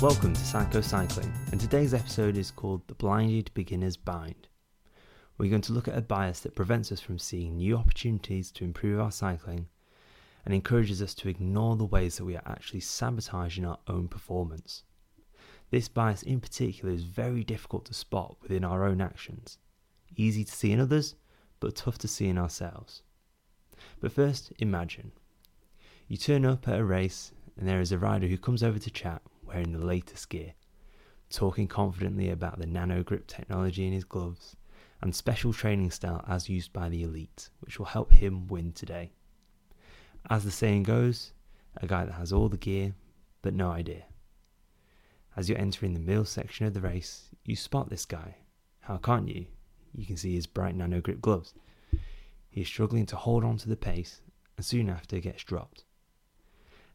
Welcome to Psycho Cycling, and today's episode is called The Blinded Beginner's Bind. We're going to look at a bias that prevents us from seeing new opportunities to improve our cycling and encourages us to ignore the ways that we are actually sabotaging our own performance. This bias in particular is very difficult to spot within our own actions, easy to see in others, but tough to see in ourselves. But first, imagine. You turn up at a race and there is a rider who comes over to chat wearing the latest gear, talking confidently about the nano grip technology in his gloves and special training style as used by the elite, which will help him win today. As the saying goes, a guy that has all the gear but no idea. As you're entering the middle section of the race, you spot this guy. How can't you? You can see his bright nano grip gloves. He is struggling to hold on to the pace and soon after gets dropped.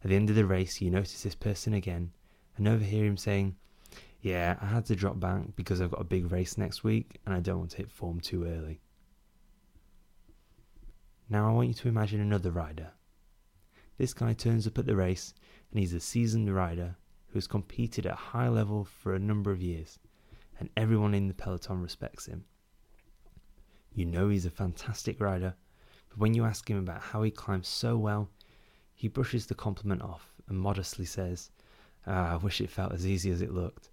At the end of the race, you notice this person again and overhear him saying, Yeah, I had to drop back because I've got a big race next week and I don't want to hit form too early. Now I want you to imagine another rider. This guy turns up at the race and he's a seasoned rider who has competed at a high level for a number of years, and everyone in the peloton respects him. You know he's a fantastic rider, but when you ask him about how he climbs so well, he brushes the compliment off and modestly says, ah, I wish it felt as easy as it looked.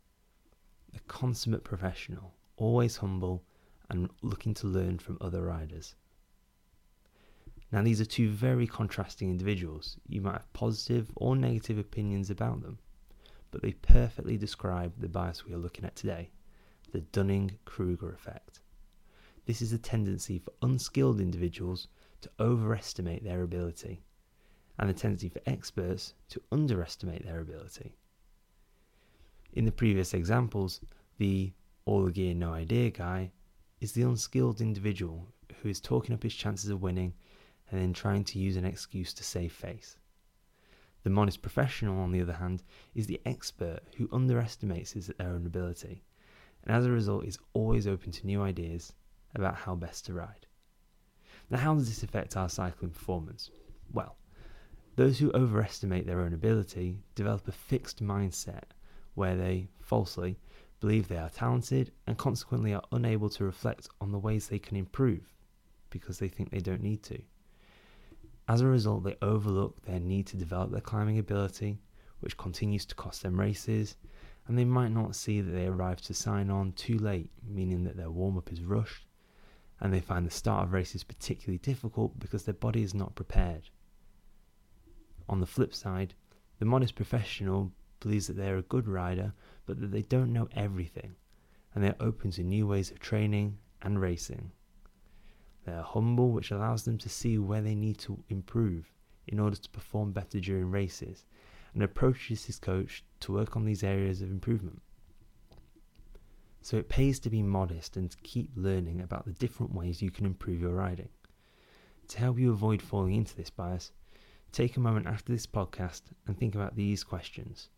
A consummate professional, always humble and looking to learn from other riders. Now, these are two very contrasting individuals. You might have positive or negative opinions about them, but they perfectly describe the bias we are looking at today the Dunning Kruger effect. This is a tendency for unskilled individuals to overestimate their ability and the tendency for experts to underestimate their ability. In the previous examples, the all the gear, no idea guy is the unskilled individual who is talking up his chances of winning and then trying to use an excuse to save face. The modest professional, on the other hand, is the expert who underestimates his own ability, and as a result is always open to new ideas about how best to ride. Now, how does this affect our cycling performance? Well, those who overestimate their own ability develop a fixed mindset where they, falsely, believe they are talented and consequently are unable to reflect on the ways they can improve because they think they don't need to. As a result, they overlook their need to develop their climbing ability, which continues to cost them races, and they might not see that they arrive to sign on too late, meaning that their warm up is rushed, and they find the start of races particularly difficult because their body is not prepared. On the flip side, the modest professional believes that they are a good rider, but that they don't know everything, and they are open to new ways of training and racing. They are humble, which allows them to see where they need to improve in order to perform better during races, and approaches his coach to work on these areas of improvement. So it pays to be modest and to keep learning about the different ways you can improve your riding. To help you avoid falling into this bias, take a moment after this podcast and think about these questions.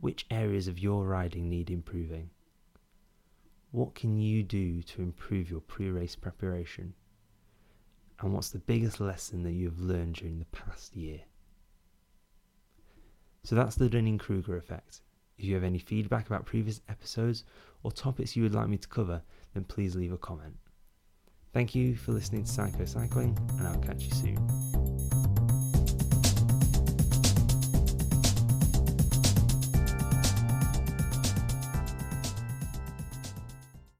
Which areas of your riding need improving? What can you do to improve your pre race preparation? And what's the biggest lesson that you have learned during the past year? So that's the Dunning Kruger effect. If you have any feedback about previous episodes or topics you would like me to cover, then please leave a comment. Thank you for listening to Psycho Cycling, and I'll catch you soon.